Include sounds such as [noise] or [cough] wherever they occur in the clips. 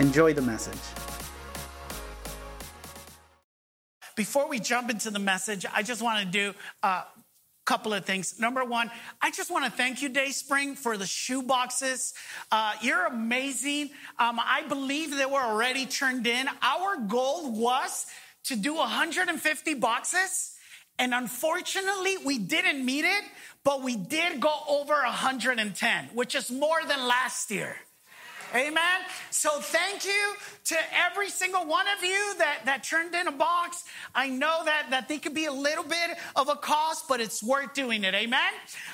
Enjoy the message. Before we jump into the message, I just want to do a couple of things. Number one, I just want to thank you, Dayspring, for the shoe boxes. Uh, you're amazing. Um, I believe they were already turned in. Our goal was to do 150 boxes. And unfortunately, we didn't meet it, but we did go over 110, which is more than last year. Amen. So thank you to every single one of you that, that turned in a box. I know that, that they could be a little bit of a cost, but it's worth doing it. Amen.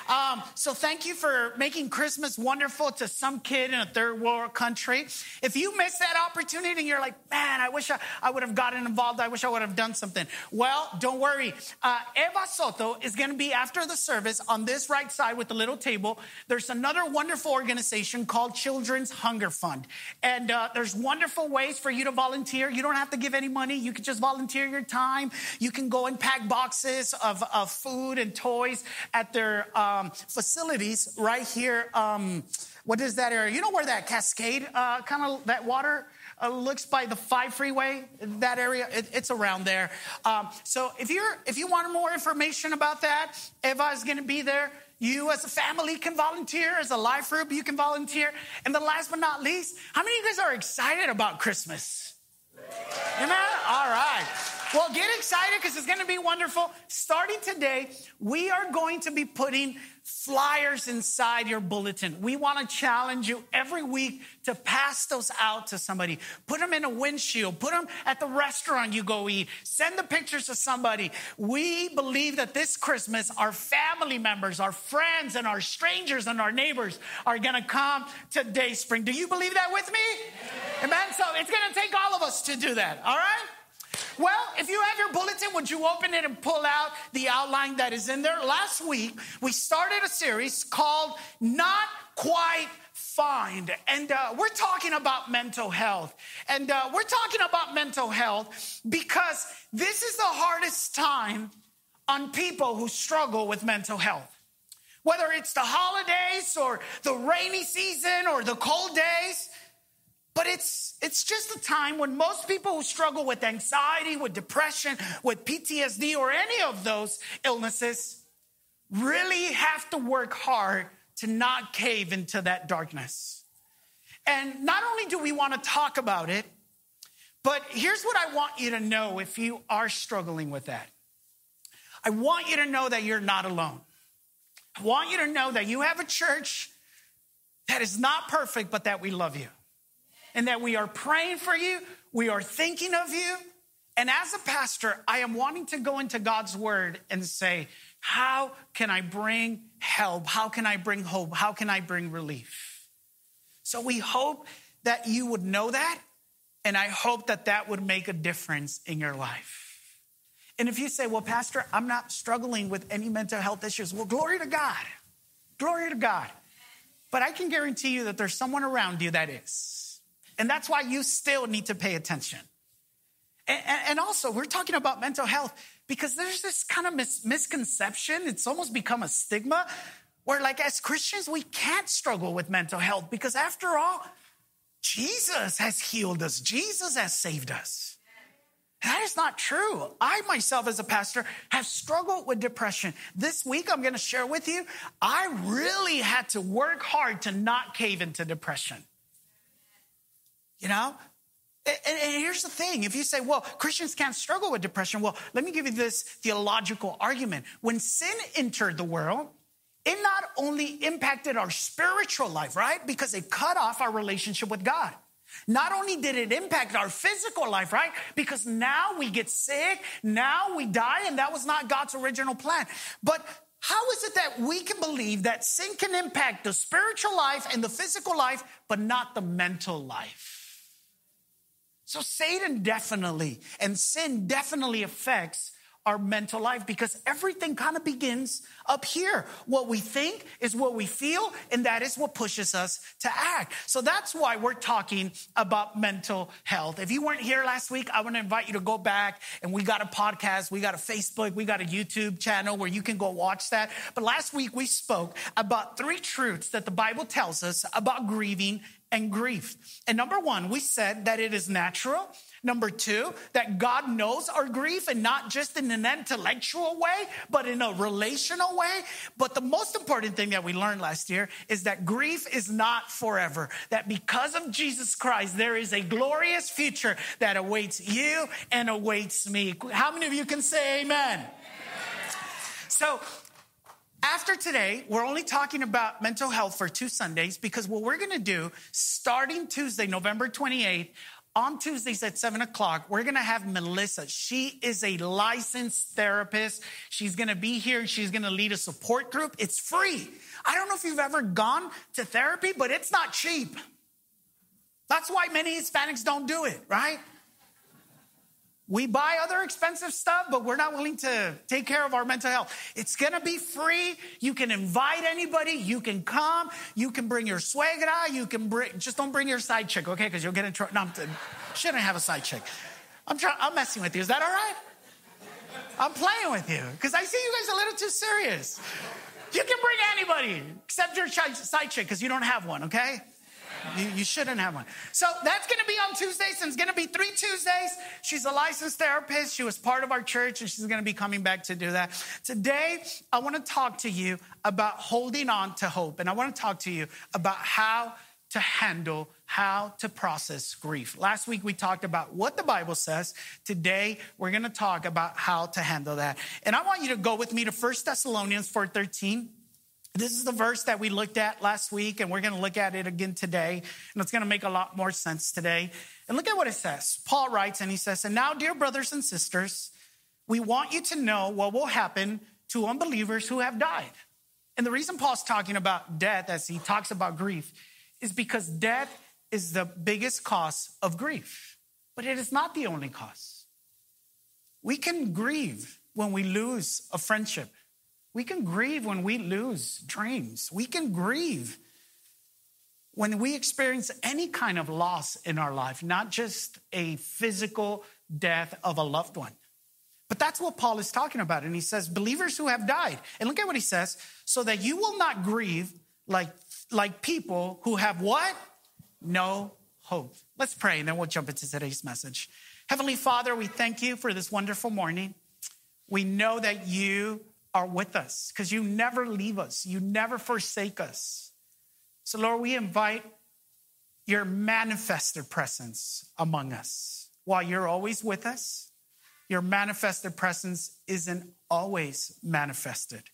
Um, so thank you for making Christmas wonderful to some kid in a third world country. If you missed that opportunity and you're like, man, I wish I, I would have gotten involved. I wish I would have done something. Well, don't worry. Uh, Eva Soto is going to be after the service on this right side with the little table. There's another wonderful organization called Children's Hunger Fund. And uh, there's wonderful ways for you to volunteer. You don't have to give any money. You can just volunteer your time. You can go and pack boxes of, of food and toys at their um, facilities right here. Um, what is that area? You know where that cascade uh, kind of that water uh, looks by the five freeway that area it, it's around there um, so if you're if you want more information about that eva is going to be there you as a family can volunteer, as a life group, you can volunteer. And the last but not least, how many of you guys are excited about Christmas? Amen? All right. Well, get excited because it's going to be wonderful. Starting today, we are going to be putting flyers inside your bulletin. We want to challenge you every week to pass those out to somebody. Put them in a windshield, put them at the restaurant you go eat, send the pictures to somebody. We believe that this Christmas, our family members, our friends, and our strangers and our neighbors are going to come to Dayspring. Do you believe that with me? Amen. So it's going to take all of us to do that. All right? Well, if you have your bulletin, would you open it and pull out the outline that is in there? Last week, we started a series called Not Quite Fine. And uh, we're talking about mental health. And uh, we're talking about mental health because this is the hardest time on people who struggle with mental health. Whether it's the holidays or the rainy season or the cold days, but it's, it's just a time when most people who struggle with anxiety, with depression, with PTSD, or any of those illnesses really have to work hard to not cave into that darkness. And not only do we want to talk about it, but here's what I want you to know if you are struggling with that. I want you to know that you're not alone. I want you to know that you have a church that is not perfect, but that we love you and that we are praying for you, we are thinking of you. And as a pastor, I am wanting to go into God's word and say, how can I bring help? How can I bring hope? How can I bring relief? So we hope that you would know that. And I hope that that would make a difference in your life. And if you say, well, Pastor, I'm not struggling with any mental health issues, well, glory to God. Glory to God. But I can guarantee you that there's someone around you that is. And that's why you still need to pay attention. And, and also, we're talking about mental health because there's this kind of mis- misconception. It's almost become a stigma where, like, as Christians, we can't struggle with mental health because, after all, Jesus has healed us, Jesus has saved us. That is not true. I myself, as a pastor, have struggled with depression. This week, I'm going to share with you, I really had to work hard to not cave into depression. You know? And, and here's the thing if you say, well, Christians can't struggle with depression, well, let me give you this theological argument. When sin entered the world, it not only impacted our spiritual life, right? Because it cut off our relationship with God. Not only did it impact our physical life, right? Because now we get sick, now we die, and that was not God's original plan. But how is it that we can believe that sin can impact the spiritual life and the physical life, but not the mental life? So Satan definitely and sin definitely affects our mental life because everything kind of begins up here. What we think is what we feel, and that is what pushes us to act. So that's why we're talking about mental health. If you weren't here last week, I want to invite you to go back and we got a podcast, we got a Facebook, we got a YouTube channel where you can go watch that. But last week we spoke about three truths that the Bible tells us about grieving and grief. And number one, we said that it is natural Number two, that God knows our grief and not just in an intellectual way, but in a relational way. But the most important thing that we learned last year is that grief is not forever. That because of Jesus Christ, there is a glorious future that awaits you and awaits me. How many of you can say amen? So, after today, we're only talking about mental health for two Sundays because what we're going to do starting Tuesday, November 28th, on Tuesdays at seven o'clock, we're gonna have Melissa. She is a licensed therapist. She's gonna be here. She's gonna lead a support group. It's free. I don't know if you've ever gone to therapy, but it's not cheap. That's why many Hispanics don't do it, right? We buy other expensive stuff, but we're not willing to take care of our mental health. It's gonna be free. You can invite anybody. You can come. You can bring your suegra. You can bring, just don't bring your side chick, okay? Because you'll get in trouble. No, I'm, shouldn't have a side chick. I'm trying, I'm messing with you. Is that all right? I'm playing with you because I see you guys a little too serious. You can bring anybody except your side chick because you don't have one, okay? You, you shouldn't have one. So that's going to be on Tuesdays, and it's going to be three Tuesdays. She's a licensed therapist. She was part of our church, and she's going to be coming back to do that. Today, I want to talk to you about holding on to hope, and I want to talk to you about how to handle how to process grief. Last week we talked about what the Bible says. Today we're going to talk about how to handle that. And I want you to go with me to 1 Thessalonians 4:13. This is the verse that we looked at last week, and we're going to look at it again today, and it's going to make a lot more sense today. And look at what it says. Paul writes, and he says, And now, dear brothers and sisters, we want you to know what will happen to unbelievers who have died. And the reason Paul's talking about death as he talks about grief is because death is the biggest cause of grief, but it is not the only cause. We can grieve when we lose a friendship we can grieve when we lose dreams. We can grieve when we experience any kind of loss in our life, not just a physical death of a loved one. But that's what Paul is talking about. And he says, believers who have died. And look at what he says so that you will not grieve like, like people who have what? No hope. Let's pray and then we'll jump into today's message. Heavenly Father, we thank you for this wonderful morning. We know that you are with us because you never leave us, you never forsake us. So, Lord, we invite your manifested presence among us. While you're always with us, your manifested presence isn't always manifested.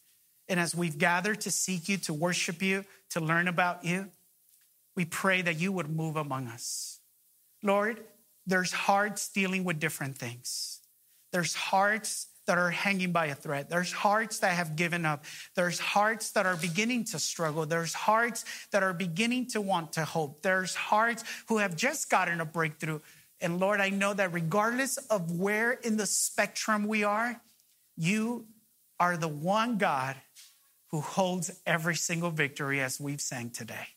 And as we've gathered to seek you, to worship you, to learn about you, we pray that you would move among us. Lord, there's hearts dealing with different things. There's hearts that are hanging by a thread. There's hearts that have given up. There's hearts that are beginning to struggle. There's hearts that are beginning to want to hope. There's hearts who have just gotten a breakthrough. And Lord, I know that regardless of where in the spectrum we are, you are the one God who holds every single victory as we've sang today.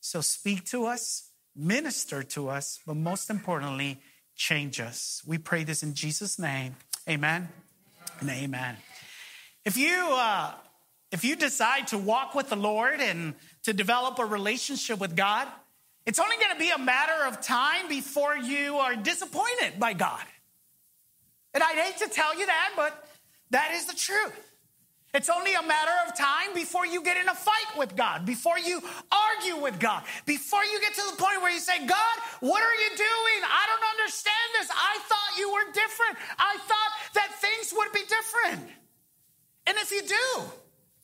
So speak to us, minister to us, but most importantly, change us. We pray this in Jesus' name. Amen and amen. If you, uh, if you decide to walk with the Lord and to develop a relationship with God, it's only going to be a matter of time before you are disappointed by God. And I'd hate to tell you that, but that is the truth. It's only a matter of time before you get in a fight with God, before you argue with God, before you get to the point where you say, God, what are you doing? I don't understand this. I thought you were different. I thought that things would be different. And if you do,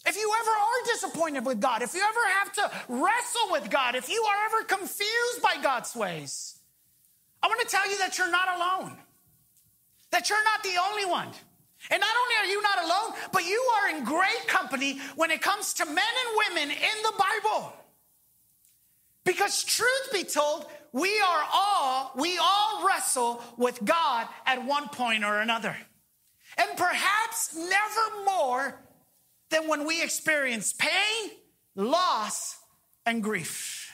if you ever are disappointed with God, if you ever have to wrestle with God, if you are ever confused by God's ways, I want to tell you that you're not alone, that you're not the only one. And not only are you not alone, but you are in great company when it comes to men and women in the Bible. Because truth be told, we are all, we all wrestle with God at one point or another. And perhaps never more than when we experience pain, loss, and grief.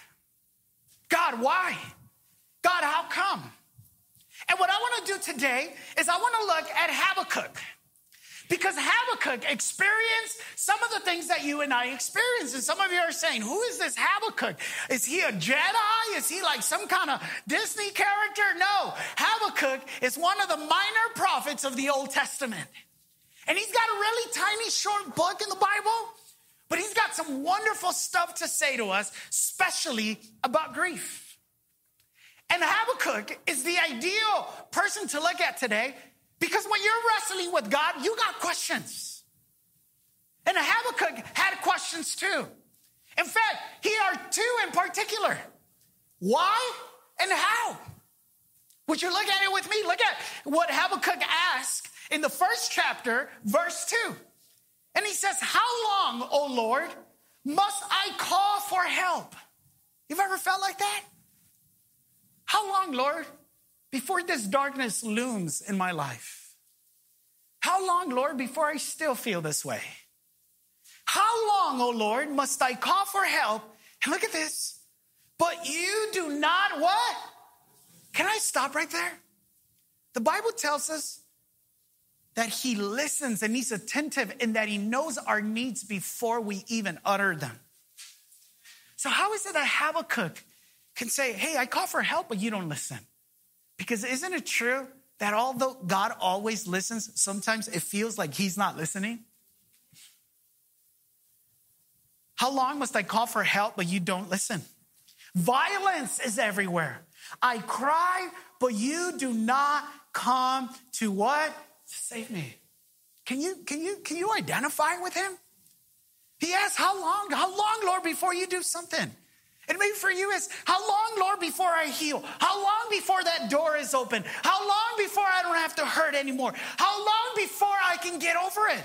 God, why? God, how come? And what I want to do today is I want to look at Habakkuk. Because Habakkuk experienced some of the things that you and I experienced. And some of you are saying, Who is this Habakkuk? Is he a Jedi? Is he like some kind of Disney character? No. Habakkuk is one of the minor prophets of the Old Testament. And he's got a really tiny, short book in the Bible, but he's got some wonderful stuff to say to us, especially about grief. And Habakkuk is the ideal person to look at today because when you're wrestling with God, you got questions. And Habakkuk had questions too. In fact, here are two in particular why and how. Would you look at it with me? Look at what Habakkuk asked in the first chapter, verse 2. And he says, How long, O Lord, must I call for help? You've ever felt like that? How long, Lord? Before this darkness looms in my life? How long, Lord, before I still feel this way? How long, O oh Lord, must I call for help? And look at this. But you do not what? Can I stop right there? The Bible tells us that he listens and he's attentive and that he knows our needs before we even utter them. So, how is it that Habakkuk can say, Hey, I call for help, but you don't listen? Because isn't it true that although God always listens, sometimes it feels like He's not listening? How long must I call for help, but you don't listen? Violence is everywhere. I cry, but you do not come to what? Save me. Can you, can you, can you identify with him? He asks, How long? How long, Lord, before you do something? And maybe for you is how long, Lord, before I heal? How long before that door is open? How long before I don't have to hurt anymore? How long before I can get over it?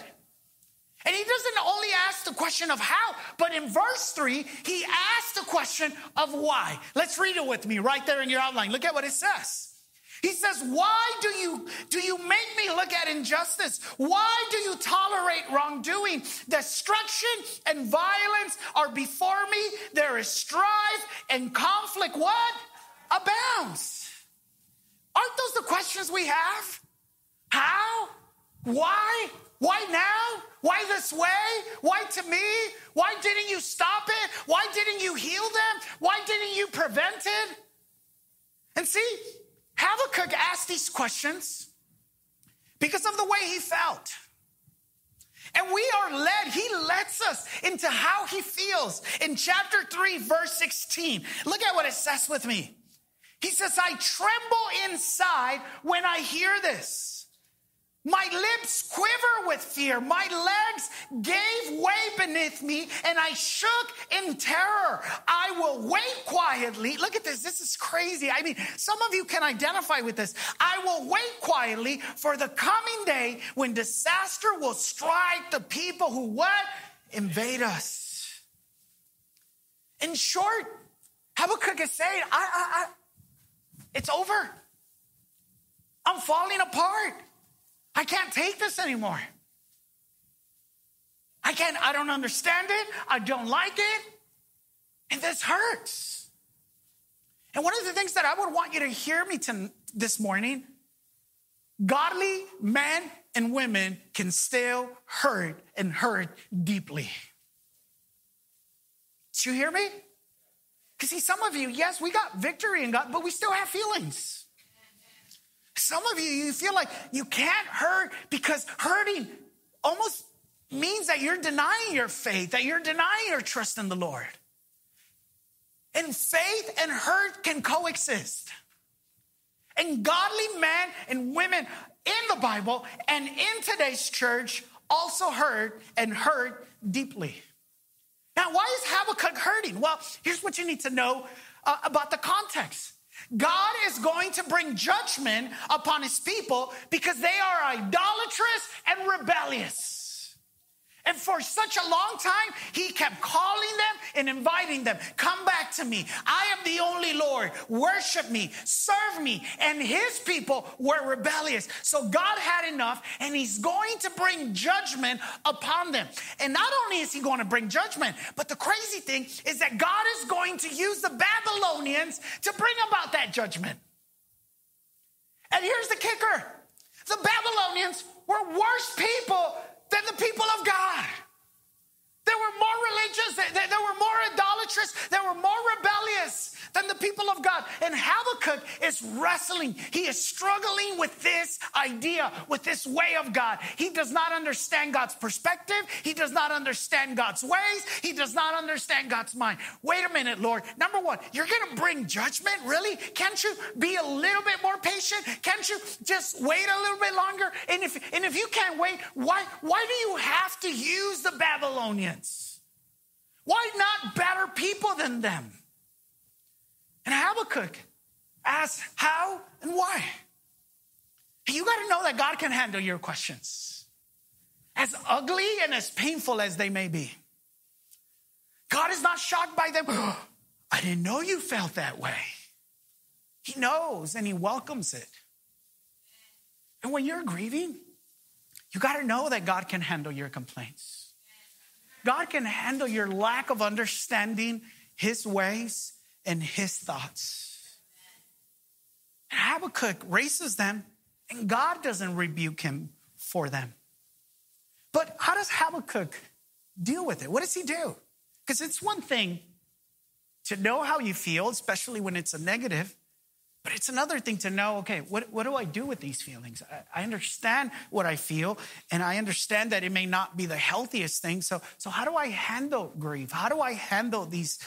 And he doesn't only ask the question of how, but in verse three, he asks the question of why. Let's read it with me right there in your outline. Look at what it says. He says, Why do you, do you make me look at injustice? Why do you tolerate wrongdoing? Destruction and violence are before me. There is strife and conflict. What? Abounds. Aren't those the questions we have? How? Why? Why now? Why this way? Why to me? Why didn't you stop it? Why didn't you heal them? Why didn't you prevent it? And see, Habakkuk asked these questions because of the way he felt. And we are led, he lets us into how he feels in chapter 3, verse 16. Look at what it says with me. He says, I tremble inside when I hear this. My lips quiver with fear. My legs gave way beneath me and I shook in terror. I will wait quietly. Look at this. This is crazy. I mean, some of you can identify with this. I will wait quietly for the coming day when disaster will strike the people who what? Invade us. In short, Habakkuk is saying, I, I, I, it's over. I'm falling apart. I can't take this anymore. I can't, I don't understand it. I don't like it. And this hurts. And one of the things that I would want you to hear me to, this morning godly men and women can still hurt and hurt deeply. Did you hear me? Because see, some of you, yes, we got victory in God, but we still have feelings. Some of you, you feel like you can't hurt because hurting almost means that you're denying your faith, that you're denying your trust in the Lord. And faith and hurt can coexist. And godly men and women in the Bible and in today's church also hurt and hurt deeply. Now, why is Habakkuk hurting? Well, here's what you need to know uh, about the context. God is going to bring judgment upon his people because they are idolatrous and rebellious. And for such a long time, he kept calling them and inviting them, Come back to me. I am the only Lord. Worship me, serve me. And his people were rebellious. So God had enough, and he's going to bring judgment upon them. And not only is he going to bring judgment, but the crazy thing is that God is going to use the Babylonians to bring about that judgment. And here's the kicker the Babylonians were worse people than the people of God. They were more religious, they, were more idolatrous, they were more rebellious than the people of God. And Habakkuk is wrestling. He is struggling with this idea, with this way of God. He does not understand God's perspective. He does not understand God's ways. He does not understand God's mind. Wait a minute, Lord. Number one, you're going to bring judgment? Really? Can't you be a little bit more patient? Can't you just wait a little bit longer? And if, and if you can't wait, why, why do you have to use the Why not better people than them? And Habakkuk asks how and why. You got to know that God can handle your questions, as ugly and as painful as they may be. God is not shocked by them. [gasps] I didn't know you felt that way. He knows and He welcomes it. And when you're grieving, you got to know that God can handle your complaints. God can handle your lack of understanding his ways and his thoughts. And Habakkuk races them, and God doesn't rebuke him for them. But how does Habakkuk deal with it? What does he do? Because it's one thing to know how you feel, especially when it's a negative, but it's another thing to know, okay, what, what do I do with these feelings? I, I, understand what I feel, and I understand that it may not be the healthiest thing. So, so how do I handle grief? How do I handle these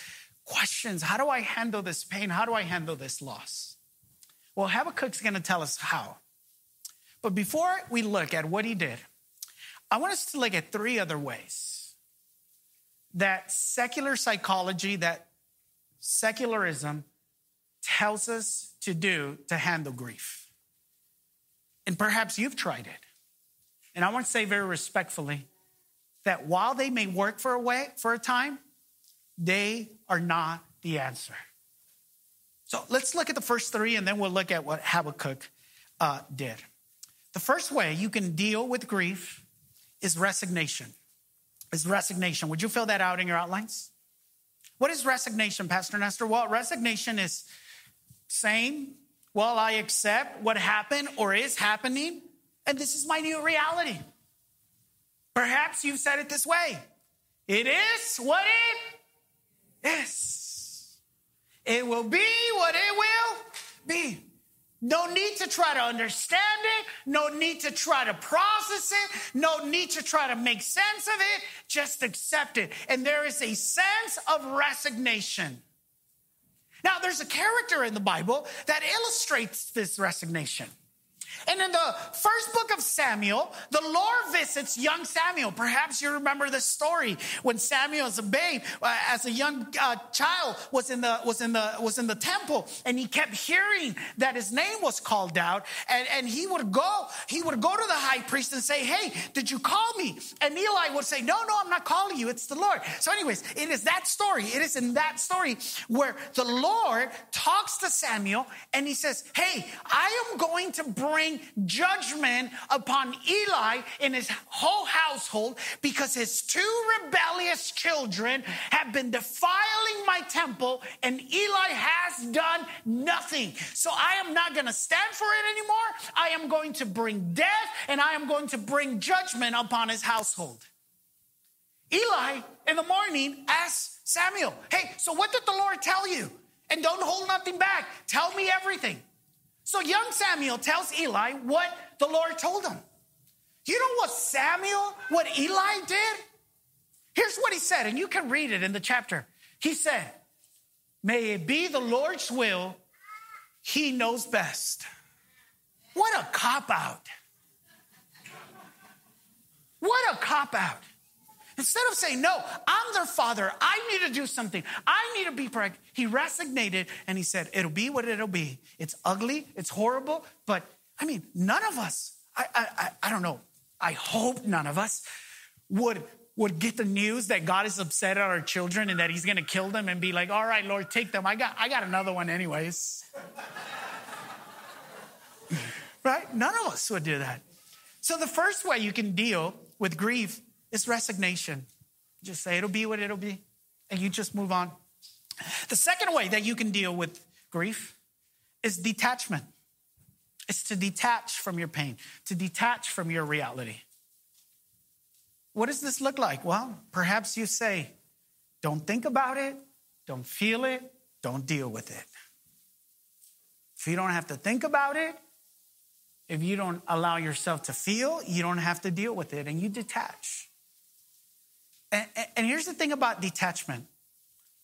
questions? How do I handle this pain? How do I handle this loss? Well, Habakkuk's going to tell us how. But before we look at what he did, I want us to look at three other ways that secular psychology, that secularism tells us to do to handle grief. And perhaps you've tried it. And I want to say very respectfully that while they may work for a way for a time, they are not the answer. So let's look at the first three, and then we'll look at what Habakkuk uh, did. The first way you can deal with grief is resignation. Is resignation. Would you fill that out in your outlines? What is resignation, Pastor Nestor? Well, resignation is saying, Well, I accept what happened or is happening, and this is my new reality. Perhaps you've said it this way It is what it is. It will be what it will be. No need to try to understand it. No need to try to process it. No need to try to make sense of it. Just accept it. And there is a sense of resignation. Now, there's a character in the Bible that illustrates this resignation. And in the first book of Samuel, the Lord visits young Samuel. Perhaps you remember this story when Samuel, as a babe, uh, as a young uh, child, was in the was in the was in the temple, and he kept hearing that his name was called out, and, and he would go he would go to the high priest and say, "Hey, did you call me?" And Eli would say, "No, no, I'm not calling you. It's the Lord." So, anyways, it is that story. It is in that story where the Lord talks to Samuel, and he says, "Hey, I am going to bring." Bring judgment upon Eli and his whole household because his two rebellious children have been defiling my temple and Eli has done nothing. So I am not going to stand for it anymore. I am going to bring death and I am going to bring judgment upon his household. Eli in the morning asks Samuel, Hey, so what did the Lord tell you? And don't hold nothing back. Tell me everything. So young Samuel tells Eli what the Lord told him. You know what Samuel, what Eli did? Here's what he said, and you can read it in the chapter. He said, May it be the Lord's will, he knows best. What a cop out. What a cop out. Instead of saying, No, I'm their father, I need to do something, I need to be pregnant, he resignated and he said, It'll be what it'll be. It's ugly, it's horrible, but I mean, none of us, I, I, I don't know, I hope none of us would would get the news that God is upset at our children and that he's going to kill them and be like, "All right, Lord, take them. I got I got another one anyways." [laughs] right? None of us would do that. So the first way you can deal with grief is resignation. Just say it'll be what it'll be and you just move on. The second way that you can deal with grief is detachment. It's to detach from your pain, to detach from your reality. What does this look like? Well, perhaps you say, don't think about it, don't feel it, don't deal with it. If you don't have to think about it, if you don't allow yourself to feel, you don't have to deal with it and you detach. And, and, here's the thing about detachment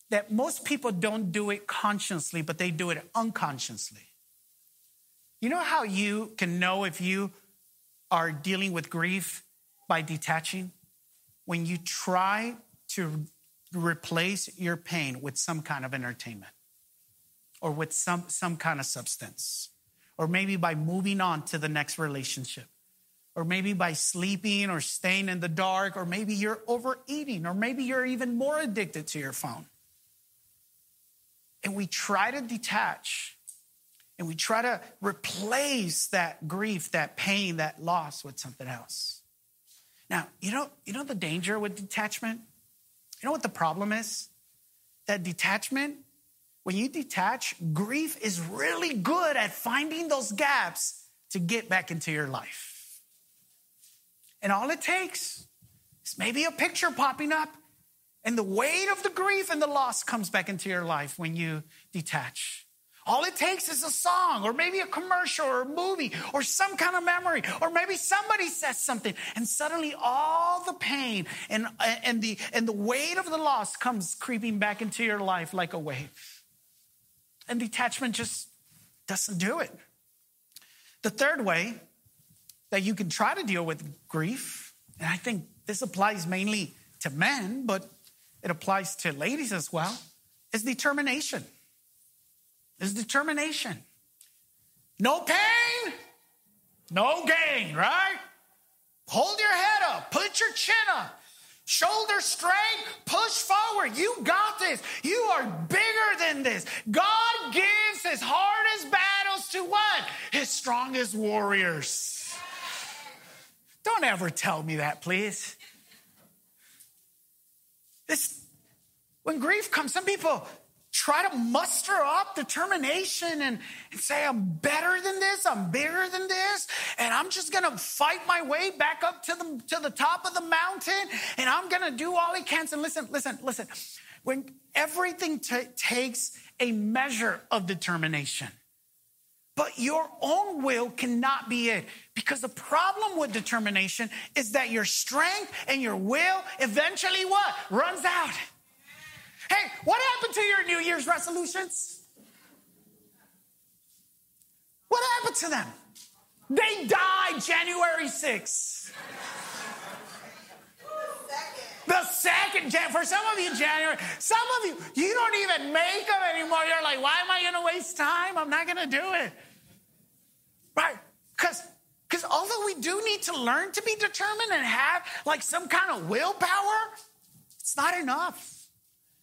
that most people don't do it consciously, but they do it unconsciously. You know how you can know if you are dealing with grief by detaching? When you try to replace your pain with some kind of entertainment or with some, some kind of substance, or maybe by moving on to the next relationship, or maybe by sleeping or staying in the dark, or maybe you're overeating, or maybe you're even more addicted to your phone. And we try to detach and we try to replace that grief, that pain, that loss with something else. Now, you know, you know the danger with detachment? You know what the problem is? That detachment, when you detach, grief is really good at finding those gaps to get back into your life. And all it takes is maybe a picture popping up, and the weight of the grief and the loss comes back into your life when you detach. All it takes is a song, or maybe a commercial, or a movie, or some kind of memory, or maybe somebody says something, and suddenly all the pain and, and, the, and the weight of the loss comes creeping back into your life like a wave. And detachment just doesn't do it. The third way that you can try to deal with grief, and I think this applies mainly to men, but it applies to ladies as well, is determination is determination. No pain, no gain, right? Hold your head up, put your chin up, shoulder straight, push forward. You got this. You are bigger than this. God gives his hardest battles to what? His strongest warriors. Don't ever tell me that, please. This, when grief comes, some people try to muster up determination and, and, say, I'm better than this, I'm bigger than this, and I'm just gonna fight my way back up to the, to the top of the mountain, and I'm gonna do all he can. And listen, listen, listen. When everything t- takes a measure of determination, but your own will cannot be it. Because the problem with determination is that your strength and your will eventually what? Runs out. Hey, what happened to your New Year's resolutions? What happened to them? They died January 6th. The second, for some of you, January, some of you, you don't even make them anymore. You're like, why am I going to waste time? I'm not going to do it. Right? Because because although we do need to learn to be determined and have like some kind of willpower, it's not enough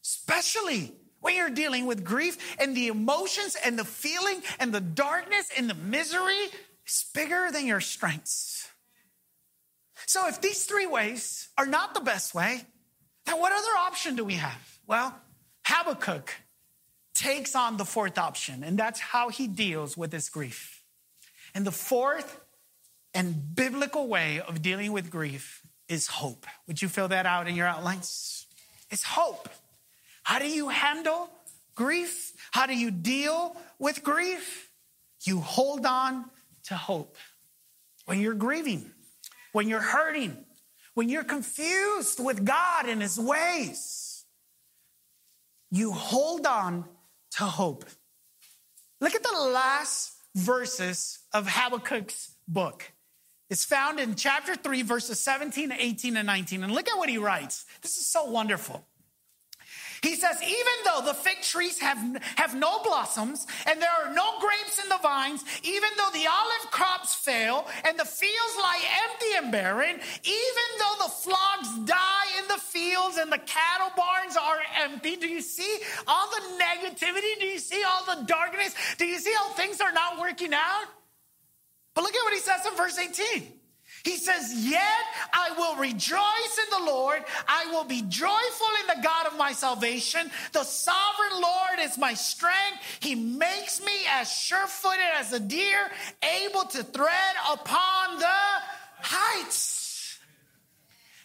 especially when you're dealing with grief and the emotions and the feeling and the darkness and the misery is bigger than your strengths. So, if these three ways are not the best way, then what other option do we have? Well, Habakkuk takes on the fourth option, and that's how he deals with his grief. And the fourth and biblical way of dealing with grief is hope. Would you fill that out in your outlines? It's hope. How do you handle grief? How do you deal with grief? You hold on to hope. When you're grieving, when you're hurting, when you're confused with God and His ways, you hold on to hope. Look at the last verses of Habakkuk's book. It's found in chapter 3, verses 17, 18, and 19. And look at what he writes. This is so wonderful. He says, even though the fig trees have, have no blossoms and there are no grapes the vines, even though the olive crops fail and the fields lie empty and barren, even though the flocks die in the fields and the cattle barns are empty, do you see all the negativity? Do you see all the darkness? Do you see how things are not working out? But look at what he says in verse 18. He says, Yet I will rejoice in the Lord. I will be joyful in the God of my salvation. The sovereign Lord is my strength. He makes me as sure footed as a deer, able to tread upon the heights.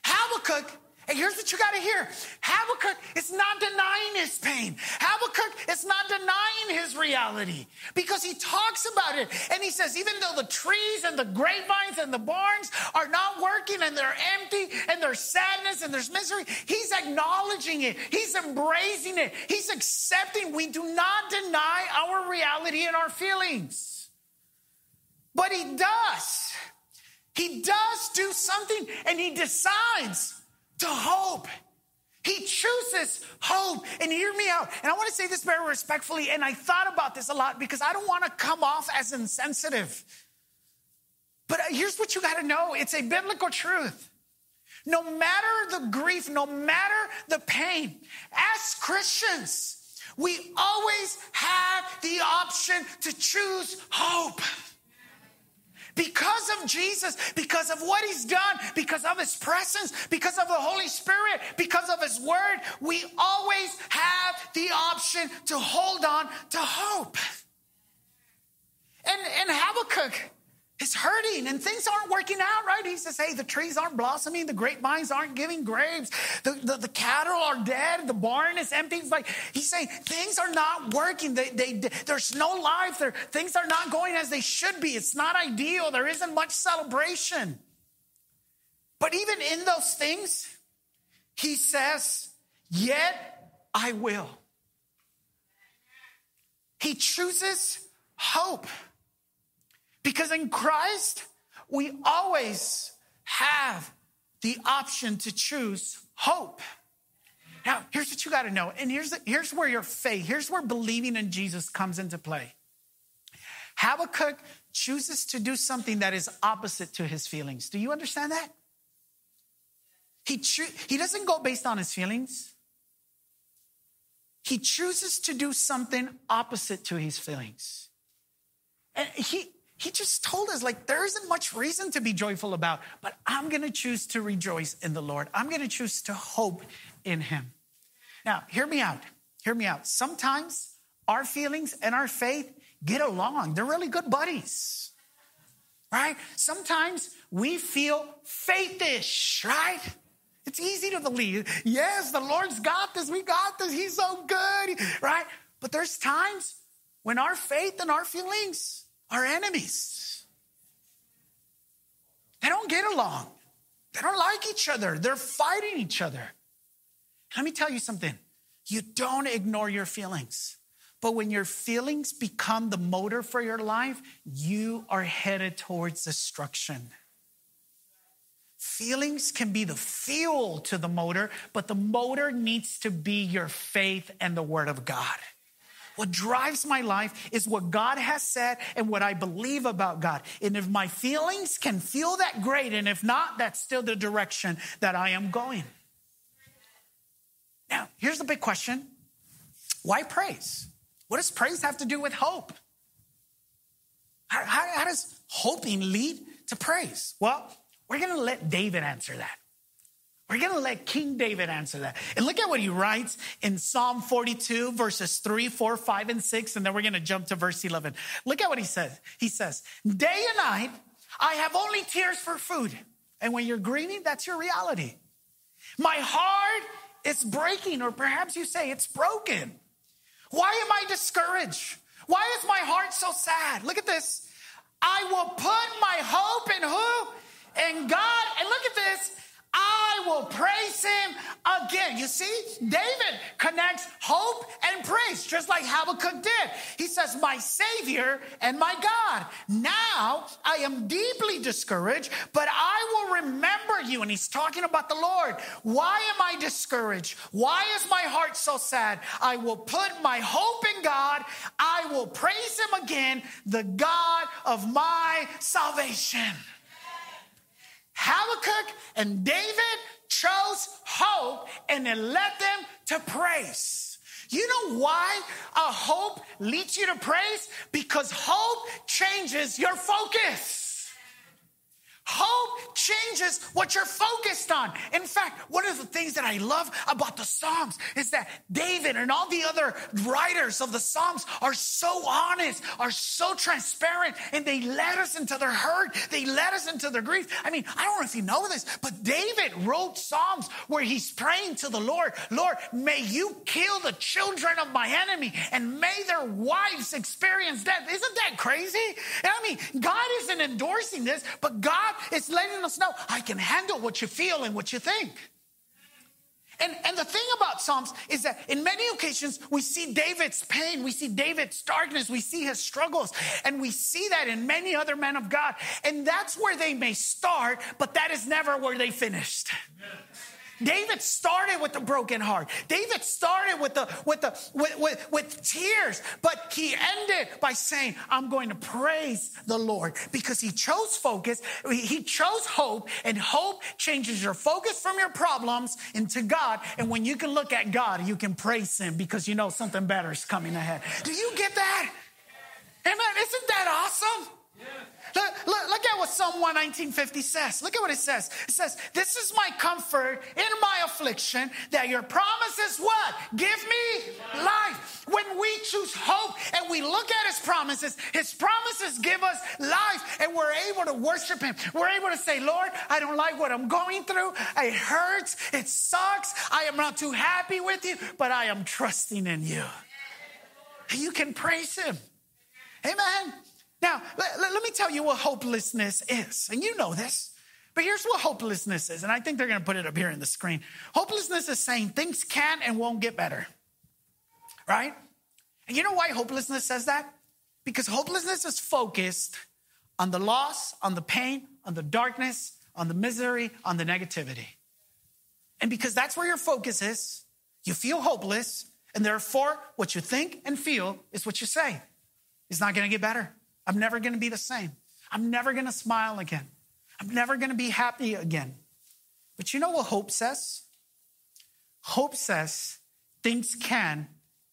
Habakkuk and here's what you got to hear Habakkuk is not denying his pain. Habakkuk is not denying his reality because he talks about it. And he says, even though the trees and the grapevines and the barns are not working and they're empty and there's sadness and there's misery, he's acknowledging it. He's embracing it. He's accepting. We do not deny our reality and our feelings. But he does. He does do something and he decides to hope. He chooses hope. And hear me out. And I want to say this very respectfully. And I thought about this a lot because I don't want to come off as insensitive. But here's what you got to know it's a biblical truth. No matter the grief, no matter the pain, as Christians, we always have the option to choose hope. Because of Jesus, because of what he's done, because of his presence, because of the Holy Spirit, because of his word, we always have the option to hold on to hope. And, and Habakkuk, is hurting and things aren't working out right. He says, Hey, the trees aren't blossoming, the grapevines aren't giving grapes, the, the, the cattle are dead, the barn is empty. It's like he's saying things are not working. They, they, there's no life there. Things are not going as they should be. It's not ideal. There isn't much celebration. But even in those things, he says, Yet I will. He chooses hope. Because in Christ, we always have the option to choose hope. Now, here's what you got to know. And here's, the, here's where your faith, here's where believing in Jesus comes into play. Habakkuk chooses to do something that is opposite to his feelings. Do you understand that? He, cho- he doesn't go based on his feelings. He chooses to do something opposite to his feelings. And he, he just told us, like, there isn't much reason to be joyful about, but I'm going to choose to rejoice in the Lord. I'm going to choose to hope in Him. Now, hear me out. Hear me out. Sometimes our feelings and our faith get along, they're really good buddies, right? Sometimes we feel faithish, right? It's easy to believe. Yes, the Lord's got this. We got this. He's so good, right? But there's times when our faith and our feelings are enemies. They don't get along. They don't like each other. They're fighting each other. Let me tell you something. You don't ignore your feelings. But when your feelings become the motor for your life, you are headed towards destruction. Feelings can be the fuel to the motor, but the motor needs to be your faith and the Word of God. What drives my life is what God has said and what I believe about God. And if my feelings can feel that great, and if not, that's still the direction that I am going. Now, here's the big question why praise? What does praise have to do with hope? How, how, how does hoping lead to praise? Well, we're going to let David answer that. We're going to let King David answer that. And look at what he writes in Psalm 42, verses 3, 4, 5, and 6. And then we're going to jump to verse 11. Look at what he says. He says, Day and night, I have only tears for food. And when you're grieving, that's your reality. My heart is breaking, or perhaps you say it's broken. Why am I discouraged? Why is my heart so sad? Look at this. I will put my hope in who? In God. And look at this. I will praise him again. You see, David connects hope and praise, just like Habakkuk did. He says, My Savior and my God. Now I am deeply discouraged, but I will remember you. And he's talking about the Lord. Why am I discouraged? Why is my heart so sad? I will put my hope in God. I will praise him again, the God of my salvation. Habakkuk and David chose hope and it led them to praise. You know why a hope leads you to praise? Because hope changes your focus. Hope changes what you're focused on. In fact, one of the things that I love about the Psalms is that David and all the other writers of the Psalms are so honest, are so transparent, and they let us into their hurt. They let us into their grief. I mean, I don't know if you know this, but David wrote Psalms where he's praying to the Lord, Lord, may you kill the children of my enemy and may their wives experience death. Isn't that crazy? I mean, God isn't endorsing this, but God is letting us know I can handle what you feel and what you think. And, and the thing about Psalms is that in many occasions we see David's pain, we see David's darkness, we see his struggles, and we see that in many other men of God. And that's where they may start, but that is never where they finished. David started with a broken heart. David started with the with the with, with, with tears, but he ended by saying, "I'm going to praise the Lord because he chose focus. He chose hope, and hope changes your focus from your problems into God. And when you can look at God, you can praise Him because you know something better is coming ahead. Do you get that? Amen. Isn't that awesome? Look, look, look, at what Psalm 119.50 says. Look at what it says. It says, This is my comfort in my affliction, that your promises what? Give me life. When we choose hope and we look at his promises, his promises give us life and we're able to worship him. We're able to say, Lord, I don't like what I'm going through. It hurts. It sucks. I am not too happy with you, but I am trusting in you. You can praise him. Amen. Now, let, let, me tell you what hopelessness is. And you know this, but here's what hopelessness is. And I think they're going to put it up here in the screen. Hopelessness is saying things can and won't get better, right? And you know why hopelessness says that? Because hopelessness is focused on the loss, on the pain, on the darkness, on the misery, on the negativity. And because that's where your focus is, you feel hopeless, and therefore, what you think and feel is what you say. It's not going to get better. I'm never going to be the same. I'm never going to smile again. I'm never going to be happy again. But you know what hope says? Hope says things can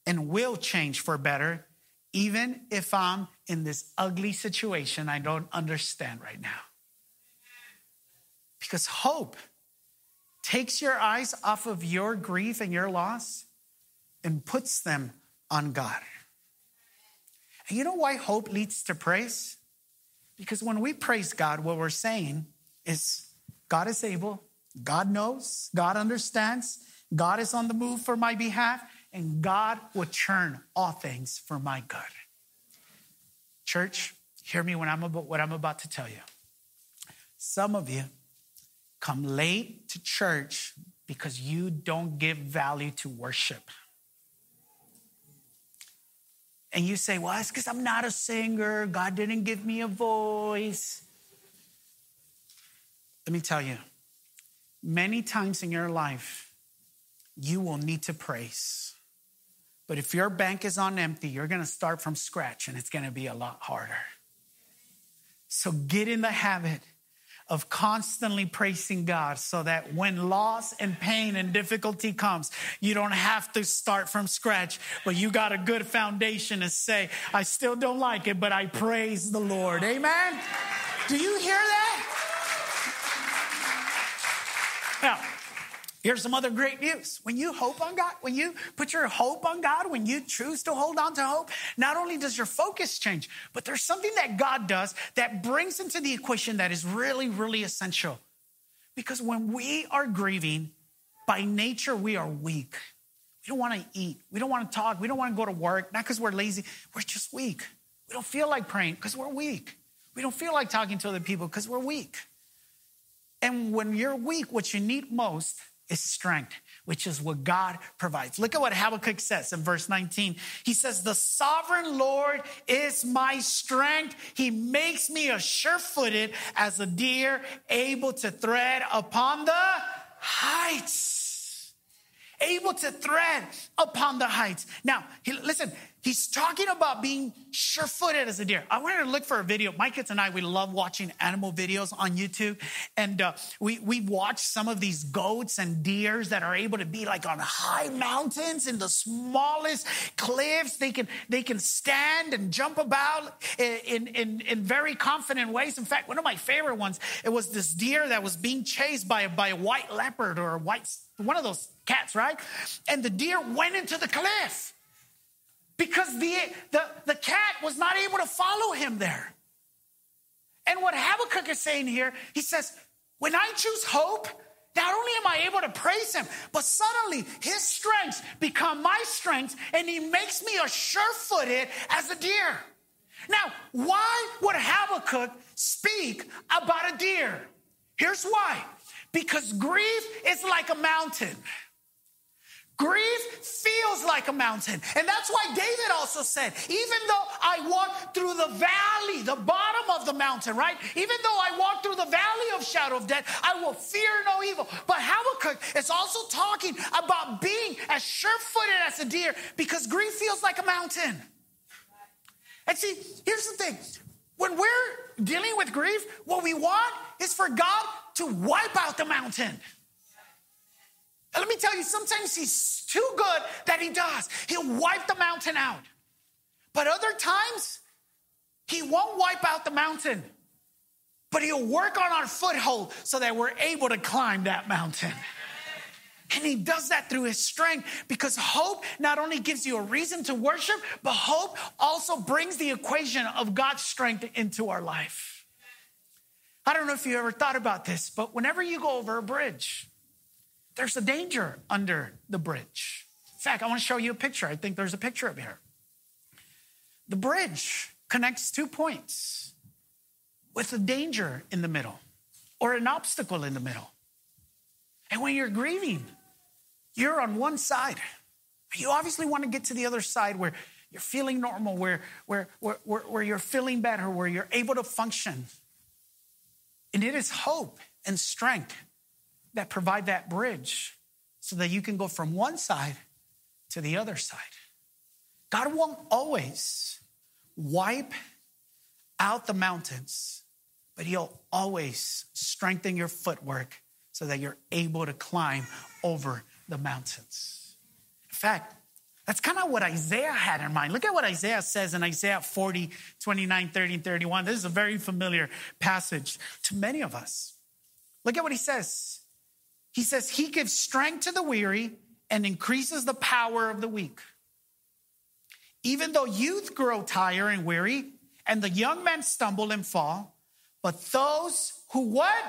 and will change for better, even if I'm in this ugly situation I don't understand right now. Because hope takes your eyes off of your grief and your loss and puts them on God. You know why hope leads to praise? Because when we praise God, what we're saying is God is able, God knows, God understands, God is on the move for my behalf, and God will turn all things for my good. Church, hear me when I'm about what I'm about to tell you. Some of you come late to church because you don't give value to worship. And you say, well, it's because I'm not a singer. God didn't give me a voice. Let me tell you, many times in your life, you will need to praise. But if your bank is on empty, you're going to start from scratch and it's going to be a lot harder. So get in the habit of constantly praising God so that when loss and pain and difficulty comes, you don't have to start from scratch, but you got a good foundation to say, I still don't like it, but I praise the Lord. Amen? Do you hear that? Now, Here's some other great news. When you hope on God, when you put your hope on God, when you choose to hold on to hope, not only does your focus change, but there's something that God does that brings into the equation that is really, really essential. Because when we are grieving, by nature, we are weak. We don't want to eat. We don't want to talk. We don't want to go to work, not because we're lazy. We're just weak. We don't feel like praying because we're weak. We don't feel like talking to other people because we're weak. And when you're weak, what you need most is strength, which is what God provides. Look at what Habakkuk says in verse 19. He says, The sovereign Lord is my strength. He makes me a sure footed as a deer, able to tread upon the heights able to tread upon the heights. Now, listen, he's talking about being sure footed as a deer. I wanted to look for a video. My kids and I, we love watching animal videos on YouTube. And uh, we, we watch some of these goats and deers that are able to be like on high mountains in the smallest cliffs. They can, they can stand and jump about in, in, in very confident ways. In fact, one of my favorite ones, it was this deer that was being chased by, by a white leopard or a white, one of those cats, right? And the deer went into the cliff because the, the, the cat was not able to follow him there. And what Habakkuk is saying here, he says, when I choose hope, not only am I able to praise him, but suddenly his strengths become my strengths and he makes me a sure footed as a deer. Now, why would Habakkuk speak about a deer? Here's why because grief is like a mountain. Grief feels like a mountain. And that's why David also said, even though I walk through the valley, the bottom of the mountain, right? Even though I walk through the valley of shadow of death, I will fear no evil. But Habakkuk is also talking about being as sure footed as a deer because grief feels like a mountain. And see, here's the thing when we're dealing with grief, what we want is for God to wipe out the mountain. And let me tell you, sometimes he's too good that he does. He'll wipe the mountain out. But other times, he won't wipe out the mountain, but he'll work on our foothold so that we're able to climb that mountain. And he does that through his strength because hope not only gives you a reason to worship, but hope also brings the equation of God's strength into our life. I don't know if you ever thought about this, but whenever you go over a bridge, there's a danger under the bridge. In fact, I want to show you a picture. I think there's a picture of here. The bridge connects two points with a danger in the middle or an obstacle in the middle. And when you're grieving, you're on one side. You obviously want to get to the other side where you're feeling normal, where, where, where, where you're feeling better, where you're able to function. And it is hope and strength that provide that bridge so that you can go from one side to the other side. God won't always wipe out the mountains, but He'll always strengthen your footwork so that you're able to climb over the mountains. In fact, that's kind of what Isaiah had in mind. Look at what Isaiah says in Isaiah 40, 29, 30, and 31. This is a very familiar passage to many of us. Look at what he says. He says, He gives strength to the weary and increases the power of the weak. Even though youth grow tired and weary, and the young men stumble and fall, but those who what?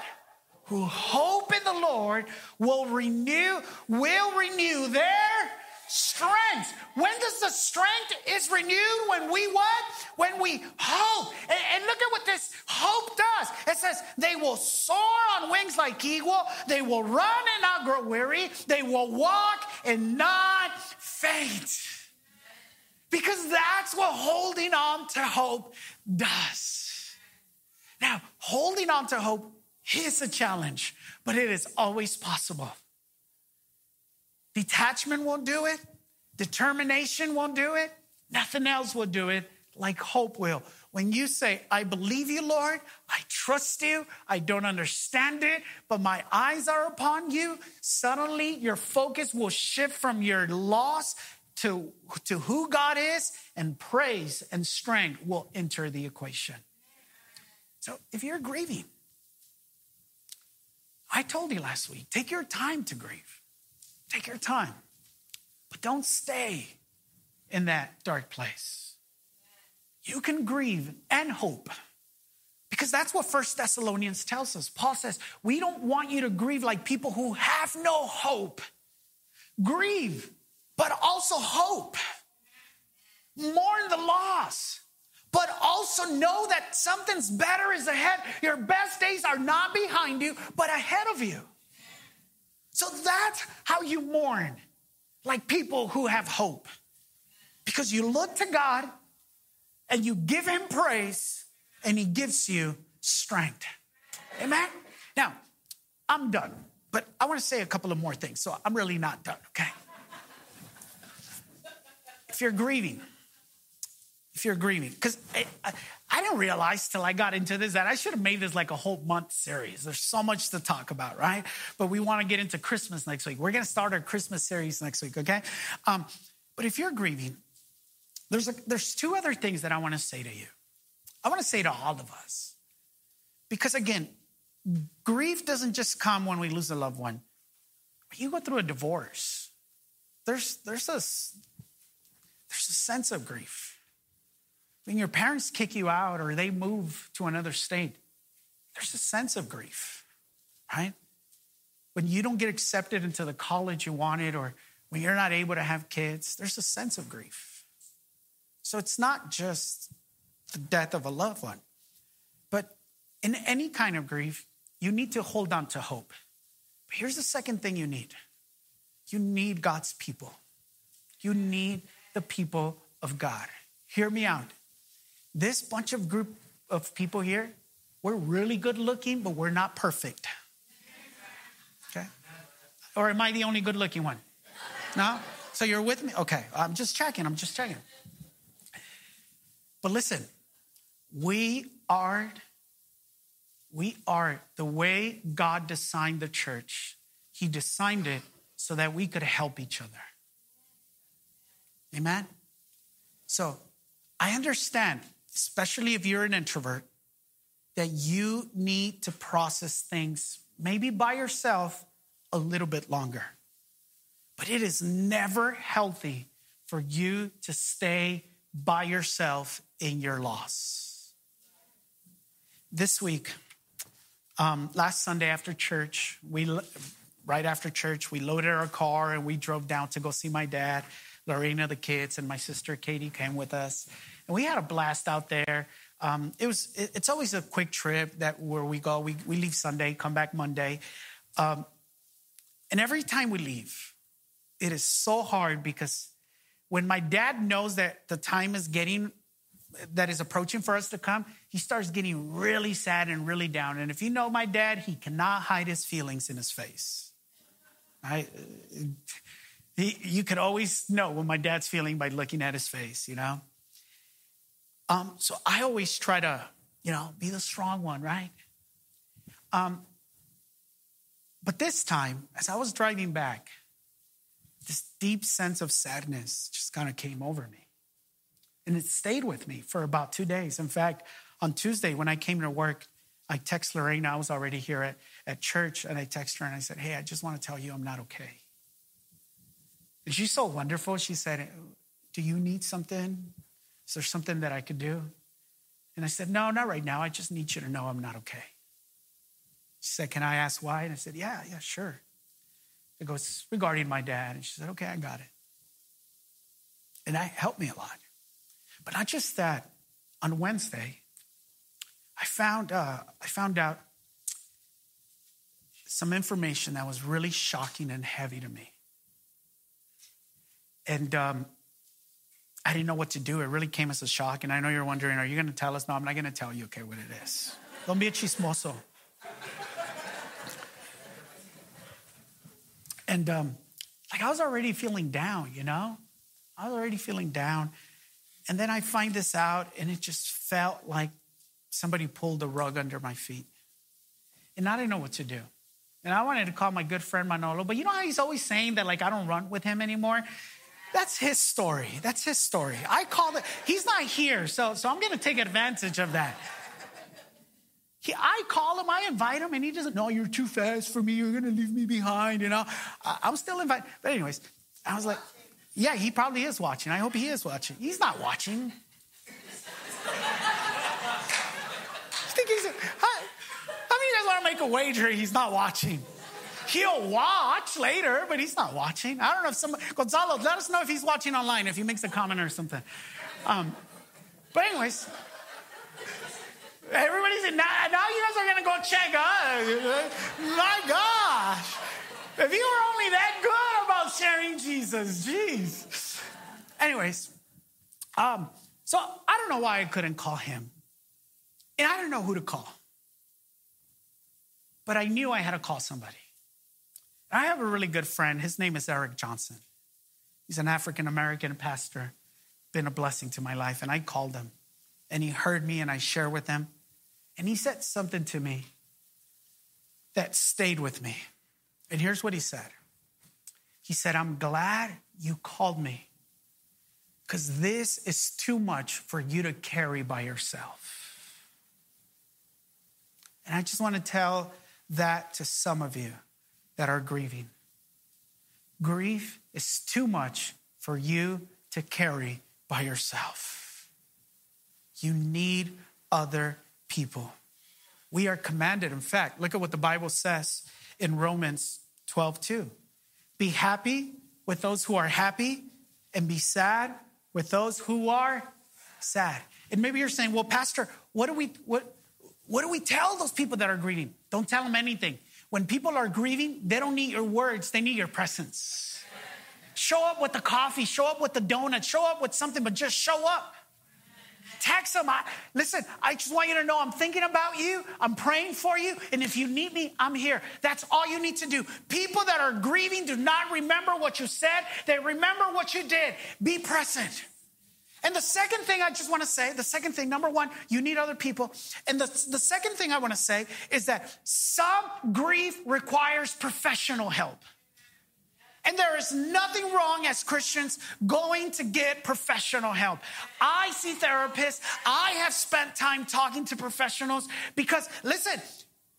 Who hope in the Lord will renew, will renew their strength. When does the strength is renewed? When we what? When we hope. And, and, look at what this hope does. It says they will soar on wings like eagle. They will run and not grow weary. They will walk and not faint. Because that's what holding on to hope does. Now, holding on to hope is a challenge, but it is always possible. Detachment won't do it. Determination won't do it. Nothing else will do it like hope will. When you say, I believe you, Lord, I trust you, I don't understand it, but my eyes are upon you, suddenly your focus will shift from your loss to, to who God is, and praise and strength will enter the equation. So if you're grieving, I told you last week, take your time to grieve. Take your time, but don't stay in that dark place. You can grieve and hope. Because that's what First Thessalonians tells us. Paul says, We don't want you to grieve like people who have no hope. Grieve, but also hope. Mourn the loss, but also know that something's better is ahead. Your best days are not behind you, but ahead of you. So that's how you mourn, like people who have hope. Because you look to God and you give Him praise, and He gives you strength. Amen? Now, I'm done, but I want to say a couple of more things. So I'm really not done, okay? If you're grieving, if you're grieving, because eh, I, didn't realize till I got into this that I should have made this like a whole month series. There's so much to talk about, right? But we want to get into Christmas next week. We're going to start our Christmas series next week, okay? Um, but if you're grieving, there's, a, there's two other things that I want to say to you. I want to say to all of us. Because again, grief doesn't just come when we lose a loved one. You go through a divorce. There's, there's, a, there's a sense of grief. When your parents kick you out or they move to another state, there's a sense of grief, right? When you don't get accepted into the college you wanted or when you're not able to have kids, there's a sense of grief. So it's not just the death of a loved one, but in any kind of grief, you need to hold on to hope. But here's the second thing you need you need God's people. You need the people of God. Hear me out. This bunch of group of people here, we're really good looking, but we're not perfect. Okay? Or am I the only good looking one? No? So you're with me? Okay, I'm just checking. I'm just checking. But listen, we are we are the way God designed the church. He designed it so that we could help each other. Amen? So I understand, especially if you're an introvert, that you need to process things maybe by yourself a little bit longer. But it is never healthy for you to stay by yourself in your loss. This week, um, last Sunday after church, we right after church, we loaded our car and we drove down to go see my dad. Lorena, the kids, and my sister Katie came with us, and we had a blast out there. Um, it was it, it's always a quick trip that where we go. We we leave Sunday, come back Monday, um, and every time we leave, it is so hard because when my dad knows that the time is getting that is approaching for us to come, he starts getting really sad and really down. And if you know my dad, he cannot hide his feelings in his face. Right? He, you could always know when my dad's feeling by looking at his face, you know? Um, so I always try to, you know, be the strong one, right? Um, but this time, as I was driving back, this deep sense of sadness just kind of came over me. And it stayed with me for about two days. In fact, on Tuesday, when I came to work, I text Lorena, I was already here at, at church, and I text her and I said, Hey, I just want to tell you I'm not okay. And she's so wonderful. She said, Do you need something? Is there something that I could do? And I said, No, not right now. I just need you to know I'm not okay. She said, Can I ask why? And I said, Yeah, yeah, sure. It goes regarding my dad. And she said, Okay, I got it. And that helped me a lot. But not just that, on Wednesday, I found, uh, I found out some information that was really shocking and heavy to me. And um, I didn't know what to do. It really came as a shock. And I know you're wondering, are you going to tell us? No, I'm not going to tell you, okay, what it is. Don't be a chismoso. and um, like I was already feeling down, you know? I was already feeling down. And then I find this out, and it just felt like somebody pulled the rug under my feet. And I didn't know what to do. And I wanted to call my good friend Manolo, but you know how he's always saying that, like, I don't run with him anymore? That's his story. That's his story. I call it, he's not here, so, so I'm gonna take advantage of that. He, I call him, I invite him, and he doesn't, no, you're too fast for me, you're gonna leave me behind, you know? I, I'm still invited. But, anyways, I was like, yeah, he probably is watching. I hope he is watching. He's not watching. [laughs] I think he's, how many of you guys want to make a wager he's not watching? He'll watch later, but he's not watching. I don't know if some Gonzalo, let us know if he's watching online, if he makes a comment or something. Um, But anyways, everybody's now, now you guys are gonna go check. Huh? My gosh, if you were only that good about sharing Jesus, jeez. Anyways, um, so I don't know why I couldn't call him, and I didn't know who to call, but I knew I had to call somebody. I have a really good friend. His name is Eric Johnson. He's an African American pastor, been a blessing to my life. And I called him, and he heard me, and I shared with him. And he said something to me that stayed with me. And here's what he said He said, I'm glad you called me because this is too much for you to carry by yourself. And I just want to tell that to some of you that are grieving. Grief is too much for you to carry by yourself. You need other people. We are commanded, in fact, look at what the Bible says in Romans 12 2. Be happy with those who are happy, and be sad with those who are sad. And maybe you're saying, well, Pastor, what do we what what do we tell those people that are grieving? Don't tell them anything. When people are grieving, they don't need your words, they need your presence. Show up with the coffee, show up with the donut, show up with something, but just show up. Text them. I, listen, I just want you to know I'm thinking about you. I'm praying for you. And if you need me, I'm here. That's all you need to do. People that are grieving do not remember what you said, they remember what you did. Be present. And the second thing I just want to say, the second thing, number one, you need other people. And the, the second thing I want to say is that some grief requires professional help. And there is nothing wrong as Christians going to get professional help. I see therapists. I have spent time talking to professionals because listen,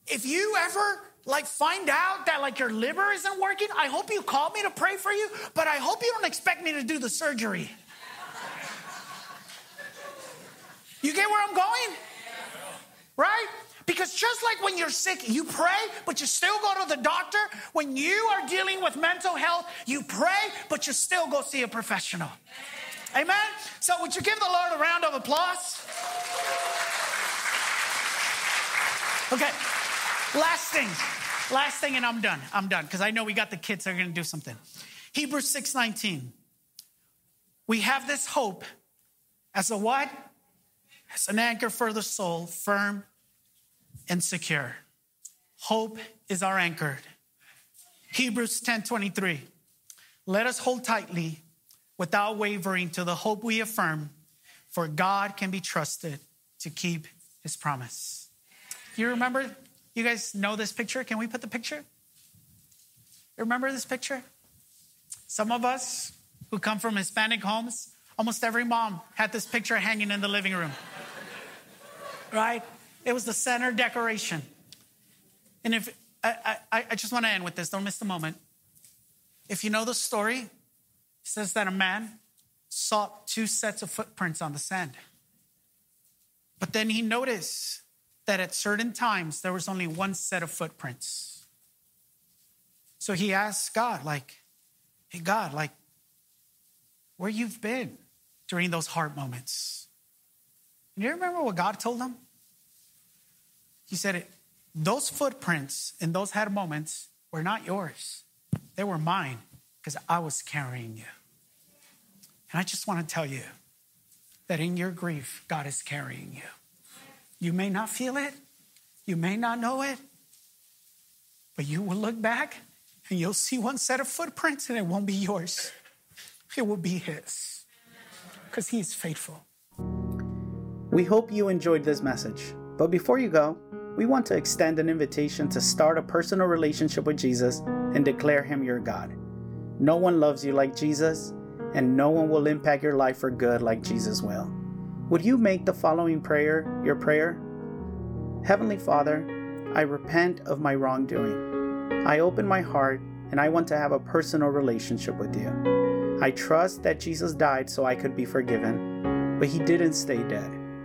if you ever like find out that like your liver isn't working, I hope you call me to pray for you, but I hope you don't expect me to do the surgery. You get where I'm going? Right? Because just like when you're sick, you pray, but you still go to the doctor. When you are dealing with mental health, you pray, but you still go see a professional. Amen? So, would you give the Lord a round of applause? Okay, last thing. Last thing, and I'm done. I'm done because I know we got the kids that are going to do something. Hebrews 6:19. We have this hope as a what? As an anchor for the soul, firm and secure. Hope is our anchor. Hebrews 10:23. Let us hold tightly without wavering to the hope we affirm, for God can be trusted to keep his promise. You remember? You guys know this picture? Can we put the picture? You remember this picture? Some of us who come from Hispanic homes, almost every mom had this picture hanging in the living room right? It was the center decoration. And if I, I, I just want to end with this, don't miss the moment. If you know the story, it says that a man saw two sets of footprints on the sand. But then he noticed that at certain times there was only one set of footprints. So he asked God, like, hey, God, like, where you've been during those hard moments. You remember what God told them? He said, it, Those footprints in those hard moments were not yours, they were mine because I was carrying you. And I just want to tell you that in your grief, God is carrying you. You may not feel it, you may not know it, but you will look back and you'll see one set of footprints and it won't be yours, it will be His because He is faithful. We hope you enjoyed this message. But before you go, we want to extend an invitation to start a personal relationship with Jesus and declare Him your God. No one loves you like Jesus, and no one will impact your life for good like Jesus will. Would you make the following prayer your prayer? Heavenly Father, I repent of my wrongdoing. I open my heart and I want to have a personal relationship with you. I trust that Jesus died so I could be forgiven, but He didn't stay dead.